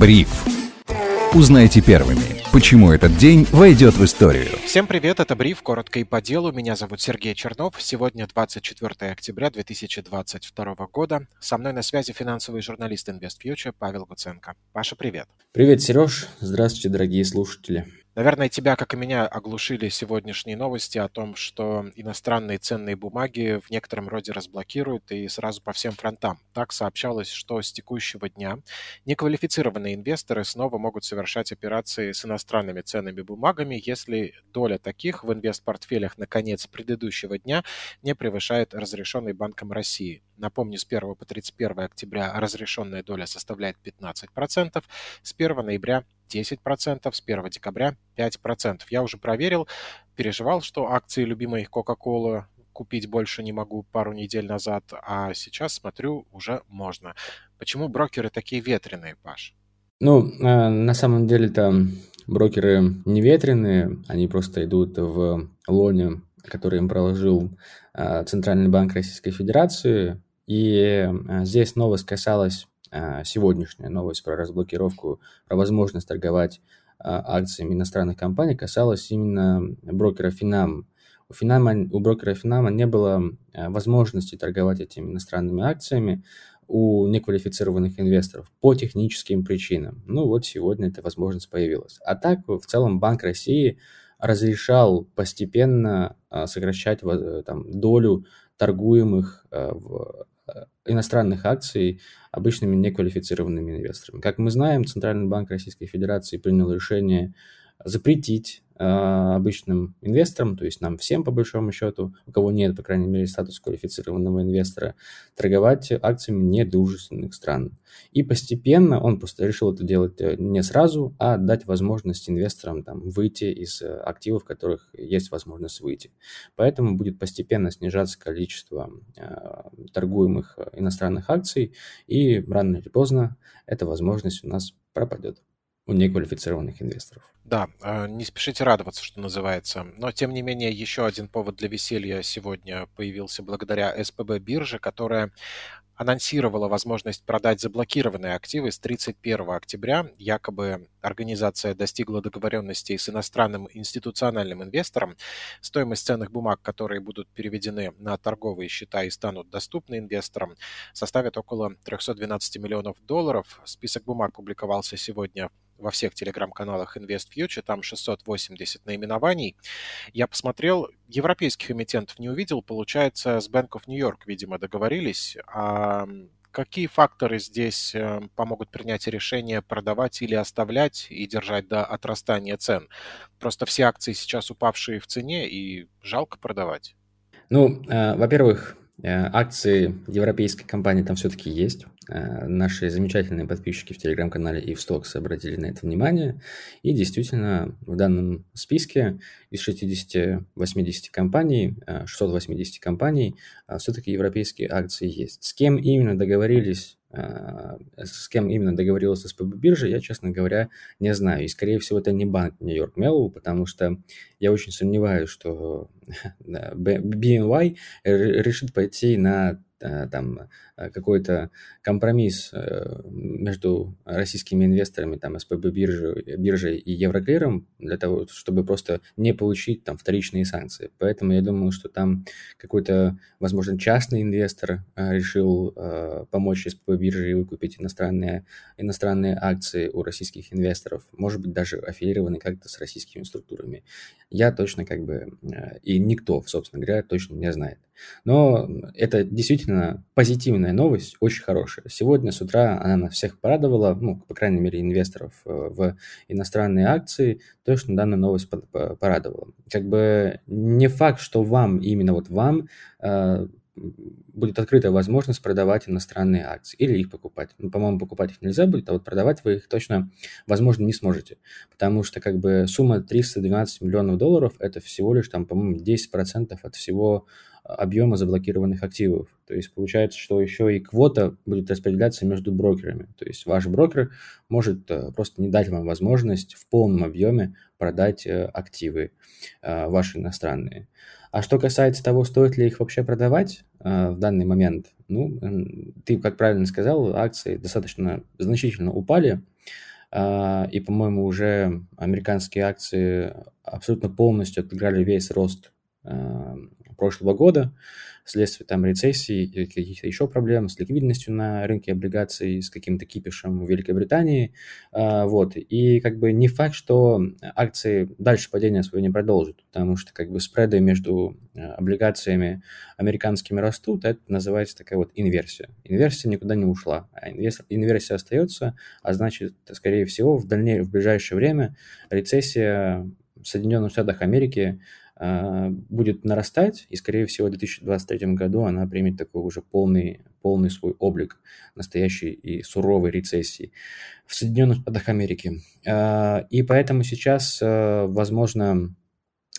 Бриф. Узнайте первыми, почему этот день войдет в историю. Всем привет, это Бриф, коротко и по делу. Меня зовут Сергей Чернов. Сегодня 24 октября 2022 года. Со мной на связи финансовый журналист InvestFuture Павел Гуценко. Паша, привет. Привет, Сереж. Здравствуйте, дорогие слушатели. Наверное, тебя, как и меня, оглушили сегодняшние новости о том, что иностранные ценные бумаги в некотором роде разблокируют и сразу по всем фронтам. Так сообщалось, что с текущего дня неквалифицированные инвесторы снова могут совершать операции с иностранными ценными бумагами, если доля таких в инвестпортфелях на конец предыдущего дня не превышает разрешенный Банком России. Напомню, с 1 по 31 октября разрешенная доля составляет 15%, с 1 ноября 10%, с 1 декабря 5%. Я уже проверил, переживал, что акции любимой Coca-Cola купить больше не могу пару недель назад, а сейчас смотрю, уже можно. Почему брокеры такие ветреные, Паш? Ну, э, на самом деле-то брокеры не ветреные, они просто идут в лоне, который им проложил э, Центральный банк Российской Федерации. И э, здесь новость касалась сегодняшняя новость про разблокировку, про возможность торговать а, акциями иностранных компаний касалась именно брокера Финам. У, Финама, у брокера Финама не было а, возможности торговать этими иностранными акциями у неквалифицированных инвесторов по техническим причинам. Ну вот сегодня эта возможность появилась. А так, в целом, Банк России разрешал постепенно сокращать там, долю торгуемых в иностранных акций обычными неквалифицированными инвесторами. Как мы знаем, Центральный банк Российской Федерации принял решение запретить а, обычным инвесторам, то есть нам всем по большому счету, у кого нет, по крайней мере, статус квалифицированного инвестора, торговать акциями недружественных стран. И постепенно он просто решил это делать э, не сразу, а дать возможность инвесторам там, выйти из э, активов, в которых есть возможность выйти. Поэтому будет постепенно снижаться количество э, торгуемых иностранных акций, и рано или поздно эта возможность у нас пропадет у неквалифицированных инвесторов. Да, а, не спешите радоваться, что называется. Но, тем не менее, еще один повод для веселья сегодня появился благодаря СПБ бирже, которая анонсировала возможность продать заблокированные активы с 31 октября. Якобы организация достигла договоренности с иностранным институциональным инвестором. Стоимость ценных бумаг, которые будут переведены на торговые счета и станут доступны инвесторам, составит около 312 миллионов долларов. Список бумаг публиковался сегодня во всех телеграм-каналах InvestFuture, там 680 наименований. Я посмотрел, европейских эмитентов не увидел, получается, с Bank of New York, видимо, договорились. А какие факторы здесь э, помогут принять решение продавать или оставлять и держать до отрастания цен? Просто все акции сейчас упавшие в цене, и жалко продавать. Ну, э, во-первых, акции европейской компании там все-таки есть. Э, наши замечательные подписчики в телеграм-канале и в Стокс обратили на это внимание. И действительно, в данном списке из 60-80 компаний, 680 э, компаний, все-таки европейские акции есть. С кем именно договорились Э, с кем именно договорился СПБ биржа, я, честно говоря, не знаю. И, скорее всего, это не банк Нью-Йорк Mellon, потому что я очень сомневаюсь, что BNY решит пойти на Э, там э, какой-то компромисс э, между российскими инвесторами, там СПБ биржей, биржей и Евроклиром для того, чтобы просто не получить там вторичные санкции. Поэтому я думаю, что там какой-то, возможно, частный инвестор решил помочь СПБ бирже и выкупить иностранные, иностранные акции у российских инвесторов, может быть, даже аффилированы как-то с российскими структурами. Я точно как бы, и никто, собственно говоря, точно не знает. Но это действительно позитивная новость, очень хорошая. Сегодня с утра она нас всех порадовала, ну, по крайней мере, инвесторов э, в иностранные акции, точно данная новость порадовала. Как бы не факт, что вам, именно вот вам, э, будет открыта возможность продавать иностранные акции или их покупать. Ну, по-моему, покупать их нельзя будет, а вот продавать вы их точно, возможно, не сможете. Потому что как бы сумма 312 миллионов долларов – это всего лишь, там, по-моему, 10% от всего объема заблокированных активов. То есть получается, что еще и квота будет распределяться между брокерами. То есть ваш брокер может э, просто не дать вам возможность в полном объеме продать э, активы э, ваши иностранные. А что касается того, стоит ли их вообще продавать в данный момент, ну, ты, как правильно сказал, акции достаточно значительно упали. и, по-моему, уже американские акции абсолютно полностью отыграли весь рост прошлого года вследствие там рецессии или каких-то еще проблем с ликвидностью на рынке облигаций, с каким-то кипишем в Великобритании. А, вот. И как бы не факт, что акции дальше падения свое не продолжат, потому что как бы спреды между а, облигациями американскими растут, это называется такая вот инверсия. Инверсия никуда не ушла, а инверсия остается, а значит, скорее всего, в дальнейшем, в ближайшее время рецессия в Соединенных Штатах Америки а, будет нарастать, и, скорее всего, в 2023 году она примет такой уже полный, полный свой облик настоящей и суровой рецессии в Соединенных Штатах Америки. А, и поэтому сейчас, а, возможно,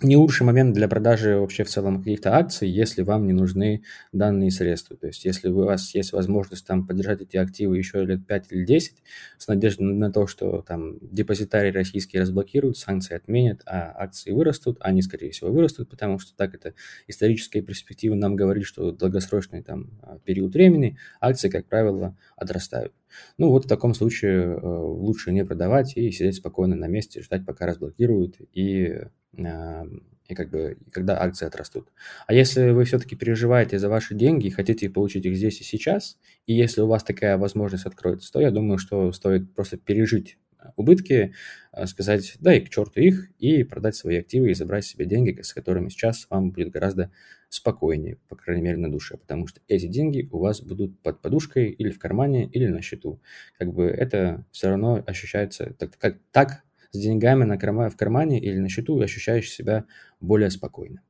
не лучший момент для продажи вообще в целом каких-то акций, если вам не нужны данные средства. То есть, если у вас есть возможность там поддержать эти активы еще лет 5 или 10, с надеждой на то, что там депозитарии российские разблокируют, санкции отменят, а акции вырастут, они, скорее всего, вырастут, потому что так это историческая перспектива нам говорит, что долгосрочный там а, период времени акции, как правило, отрастают. Ну вот в таком случае э, лучше не продавать и сидеть спокойно на месте, ждать, пока разблокируют и и как бы когда акции отрастут. А если вы все-таки переживаете за ваши деньги и хотите получить их здесь и сейчас, и если у вас такая возможность откроется, то я думаю, что стоит просто пережить убытки, а, сказать, да и к черту их, и продать свои активы и забрать себе деньги, с которыми сейчас вам будет гораздо спокойнее, по крайней мере, на душе, потому что эти деньги у вас будут под подушкой или в кармане, или на счету. Как бы это все равно ощущается так, как, так с деньгами на карма, в кармане или на счету ощущаешь себя более спокойно.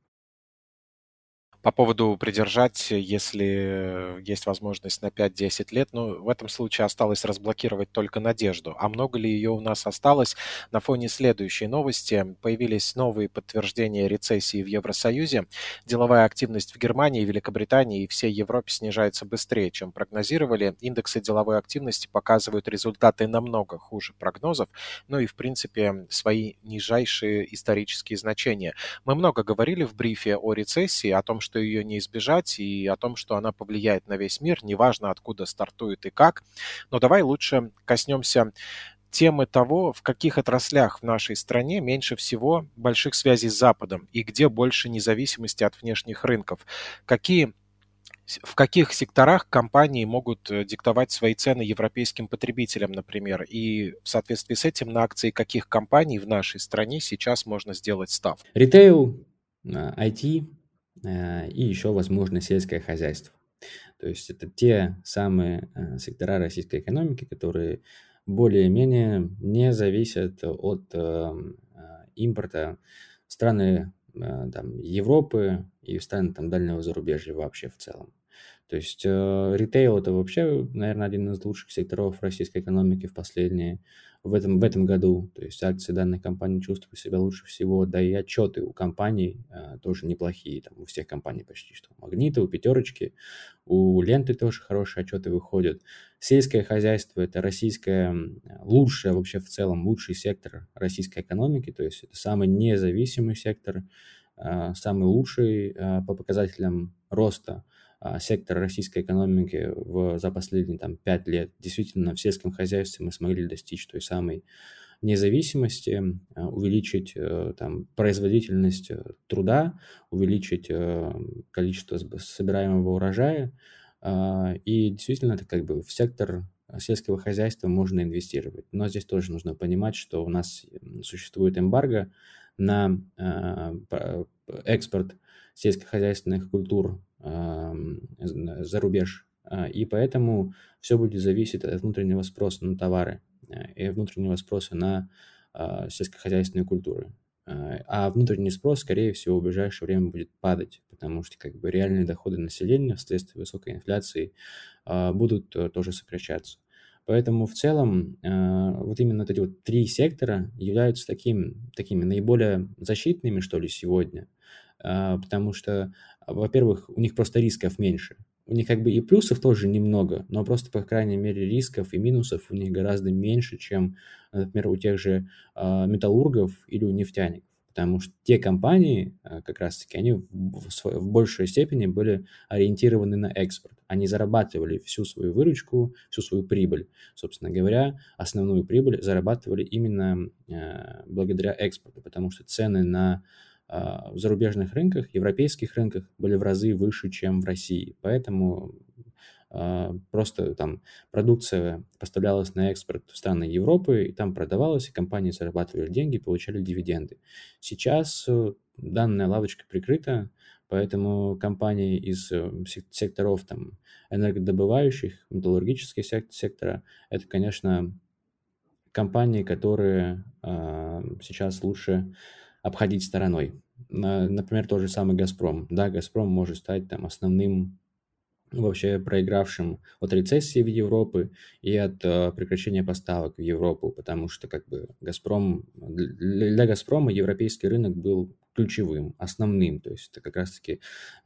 По поводу придержать, если есть возможность на 5-10 лет, ну, в этом случае осталось разблокировать только надежду. А много ли ее у нас осталось? На фоне следующей новости появились новые подтверждения рецессии в Евросоюзе. Деловая активность в Германии, Великобритании и всей Европе снижается быстрее, чем прогнозировали. Индексы деловой активности показывают результаты намного хуже прогнозов, ну и, в принципе, свои нижайшие исторические значения. Мы много говорили в брифе о рецессии, о том, что что ее не избежать, и о том, что она повлияет на весь мир, неважно откуда стартует и как. Но давай лучше коснемся темы того, в каких отраслях в нашей стране меньше всего больших связей с Западом и где больше независимости от внешних рынков. Какие в каких секторах компании могут э, диктовать свои цены европейским потребителям, например, и в соответствии с этим на акции каких компаний в нашей стране сейчас можно сделать став? Ритейл, IT, Э, и еще, возможно, сельское хозяйство. То есть это те самые э, сектора российской экономики, которые более-менее не зависят от эм, э, импорта страны там, Европы и страны там, дальнего зарубежья вообще в целом. То есть э, ритейл это вообще, наверное, один из лучших секторов российской экономики в последние в этом, в этом году. То есть акции данной компании чувствуют себя лучше всего, да и отчеты у компаний э, тоже неплохие, там у всех компаний почти что. У Магнита, у Пятерочки, у Ленты тоже хорошие отчеты выходят. Сельское хозяйство – это российское, лучшее вообще в целом, лучший сектор российской экономики, то есть это самый независимый сектор, э, самый лучший э, по показателям роста – а, сектора российской экономики в, за последние там, 5 лет. Действительно, в сельском хозяйстве мы смогли достичь той самой независимости, а, увеличить э, там, производительность э, труда, увеличить э, количество собираемого урожая. А, и действительно, это как бы в сектор сельского хозяйства можно инвестировать. Но здесь тоже нужно понимать, что у нас существует эмбарго на экспорт сельскохозяйственных культур за рубеж. А, и поэтому все будет зависеть от внутреннего спроса на товары э, и внутреннего спроса на а, сельскохозяйственные культуры. А, а внутренний спрос, скорее всего, в ближайшее время будет падать, потому что как бы реальные доходы населения вследствие высокой инфляции будут э, тоже сокращаться. Поэтому в целом вот именно эти вот три сектора являются таким, такими наиболее защитными, что ли, сегодня, потому что во-первых, у них просто рисков меньше. У них как бы и плюсов тоже немного, но просто, по крайней мере, рисков и минусов у них гораздо меньше, чем, например, у тех же э, металлургов или у нефтяников. потому что те компании, э, как раз-таки, они в, в большей степени были ориентированы на экспорт. Они зарабатывали всю свою выручку, всю свою прибыль, собственно говоря, основную прибыль зарабатывали именно э, благодаря экспорту, потому что цены на в зарубежных рынках, европейских рынках были в разы выше, чем в России. Поэтому а, просто там продукция поставлялась на экспорт в страны Европы, и там продавалась, и компании зарабатывали деньги, получали дивиденды. Сейчас э, данная лавочка прикрыта, поэтому компании из э, секторов там, энергодобывающих, металлургических сектора, это, конечно, компании, которые э, сейчас лучше обходить стороной. Например, тот же самый «Газпром». Да, «Газпром» может стать там основным вообще проигравшим от рецессии в Европы и от э, прекращения поставок в Европу, потому что как бы Газпром для, для Газпрома европейский рынок был ключевым, основным, то есть это как раз-таки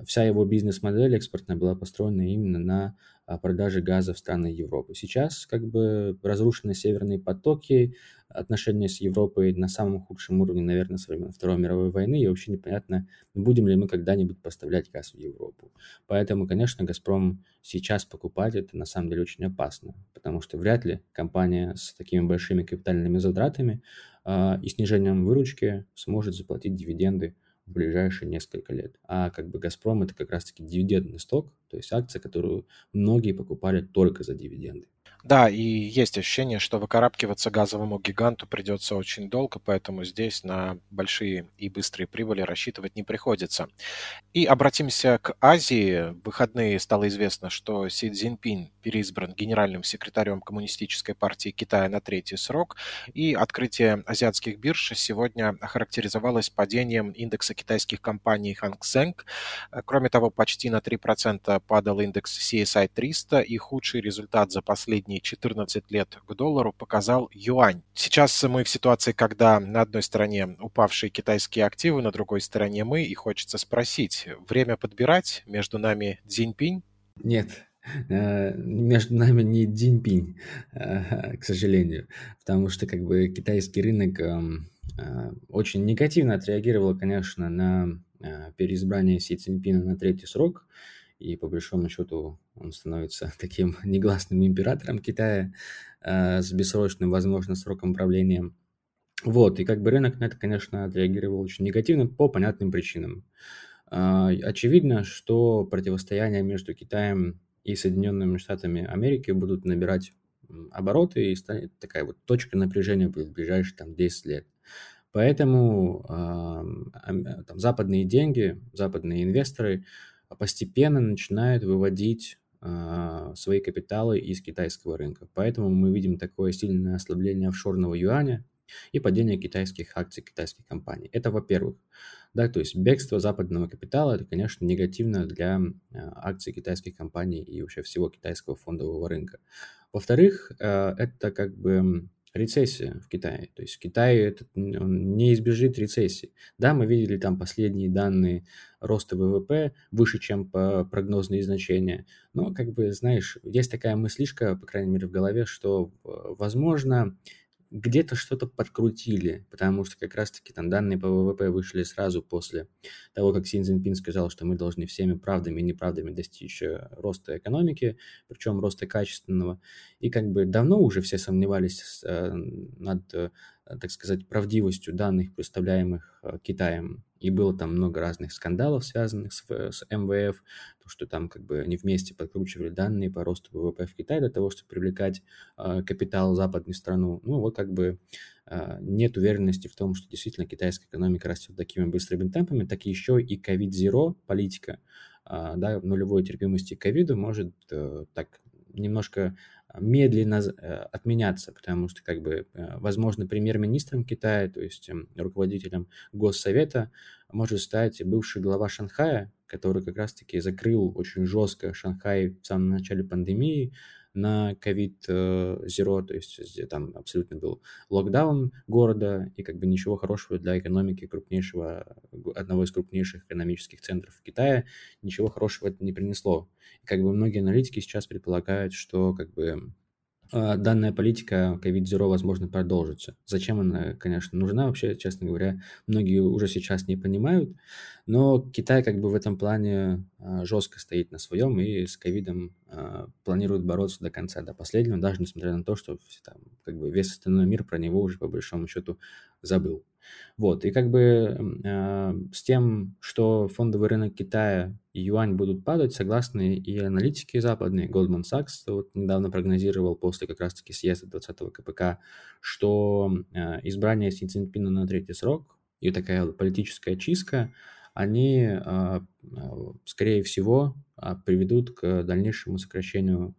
вся его бизнес-модель экспортная была построена именно на продажи газа в страны Европы. Сейчас как бы разрушены северные потоки, отношения с Европой на самом худшем уровне, наверное, со времен Второй мировой войны, и вообще непонятно, будем ли мы когда-нибудь поставлять газ в Европу. Поэтому, конечно, «Газпром» сейчас покупать это на самом деле очень опасно, потому что вряд ли компания с такими большими капитальными затратами э, и снижением выручки сможет заплатить дивиденды в ближайшие несколько лет. А как бы «Газпром» — это как раз-таки дивидендный сток, то есть акция, которую многие покупали только за дивиденды. Да, и есть ощущение, что выкарабкиваться газовому гиганту придется очень долго, поэтому здесь на большие и быстрые прибыли рассчитывать не приходится. И обратимся к Азии. В выходные стало известно, что Си Цзиньпин переизбран генеральным секретарем Коммунистической партии Китая на третий срок, и открытие азиатских бирж сегодня охарактеризовалось падением индекса китайских компаний Hang Seng. Кроме того, почти на 3% падал индекс CSI 300, и худший результат за последние последние 14 лет к доллару показал юань. Сейчас мы в ситуации, когда на одной стороне упавшие китайские активы, на другой стороне мы, и хочется спросить, время подбирать между нами Цзиньпинь? Нет, э, между нами не Цзиньпинь, э, к сожалению, потому что как бы китайский рынок эм, э, очень негативно отреагировал, конечно, на переизбрание Си Цзиньпина на третий срок и по большому счету он становится таким негласным императором Китая э, с бессрочным, возможно, сроком правления. Вот, и как бы рынок на это, конечно, отреагировал очень негативно по понятным причинам. Э, очевидно, что противостояние между Китаем и Соединенными Штатами Америки будут набирать обороты и станет такая вот точка напряжения в ближайшие там 10 лет. Поэтому э, там, западные деньги, западные инвесторы – постепенно начинают выводить а, свои капиталы из китайского рынка. Поэтому мы видим такое сильное ослабление офшорного юаня и падение китайских акций китайских компаний. Это во-первых. Да, то есть бегство западного капитала, это, конечно, негативно для а, акций китайских компаний и вообще всего китайского фондового рынка. Во-вторых, а, это как бы рецессия в Китае. То есть Китай этот, он не избежит рецессии. Да, мы видели там последние данные роста ВВП выше, чем по прогнозные значения. Но, как бы, знаешь, есть такая мыслишка, по крайней мере, в голове, что, возможно, где-то что-то подкрутили, потому что как раз-таки там данные по ВВП вышли сразу после того, как Син Цзиньпин сказал, что мы должны всеми правдами и неправдами достичь э, роста экономики, причем роста качественного. И как бы давно уже все сомневались э, над, э, так сказать, правдивостью данных, представляемых Китаем и было там много разных скандалов, связанных с, с МВФ, то, что там как бы они вместе подкручивали данные по росту ВВП в Китае для того, чтобы привлекать э, капитал в западную страну. Ну, вот как бы э, нет уверенности в том, что действительно китайская экономика растет такими быстрыми темпами, так еще и ковид-зеро политика, э, да, нулевой терпимости к ковиду может э, так немножко медленно э, отменяться, потому что, как бы, э, возможно, премьер-министром Китая, то есть эм, руководителем Госсовета, может стать бывший глава Шанхая, который как раз-таки закрыл очень жестко Шанхай в самом начале пандемии, на ковид-зеро, то есть там абсолютно был локдаун города, и как бы ничего хорошего для экономики крупнейшего, одного из крупнейших экономических центров Китая, ничего хорошего это не принесло. Как бы многие аналитики сейчас предполагают, что как бы данная политика COVID-0, возможно, продолжится. Зачем она, конечно, нужна вообще, честно говоря, многие уже сейчас не понимают, но Китай как бы в этом плане а, жестко стоит на своем и с ковидом а, планирует бороться до конца, до последнего, даже несмотря на то, что там, как бы весь остальной мир про него уже по большому счету забыл. Вот, и как бы э, с тем, что фондовый рынок Китая и юань будут падать, согласны и аналитики западные. Goldman Sachs вот недавно прогнозировал после как раз-таки съезда 20-го КПК, что э, избрание Си Цзиньпина на третий срок и такая политическая чистка они, а, а, скорее всего, а, приведут к дальнейшему сокращению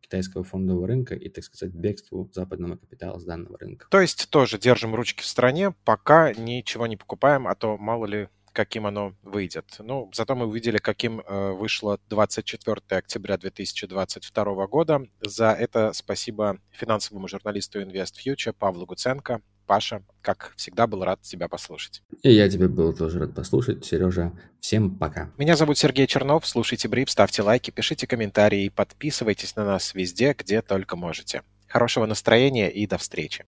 китайского фондового рынка и, так сказать, бегству западного капитала с данного рынка. То есть тоже держим ручки в стране, пока ничего не покупаем, а то мало ли каким оно выйдет. Ну, зато мы увидели, каким э, вышло 24 октября 2022 года. За это спасибо финансовому журналисту InvestFuture Павлу Гуценко. Паша, как всегда, был рад тебя послушать. И я тебе был тоже рад послушать. Сережа, всем пока. Меня зовут Сергей Чернов. Слушайте Бриф, ставьте лайки, пишите комментарии и подписывайтесь на нас везде, где только можете. Хорошего настроения и до встречи.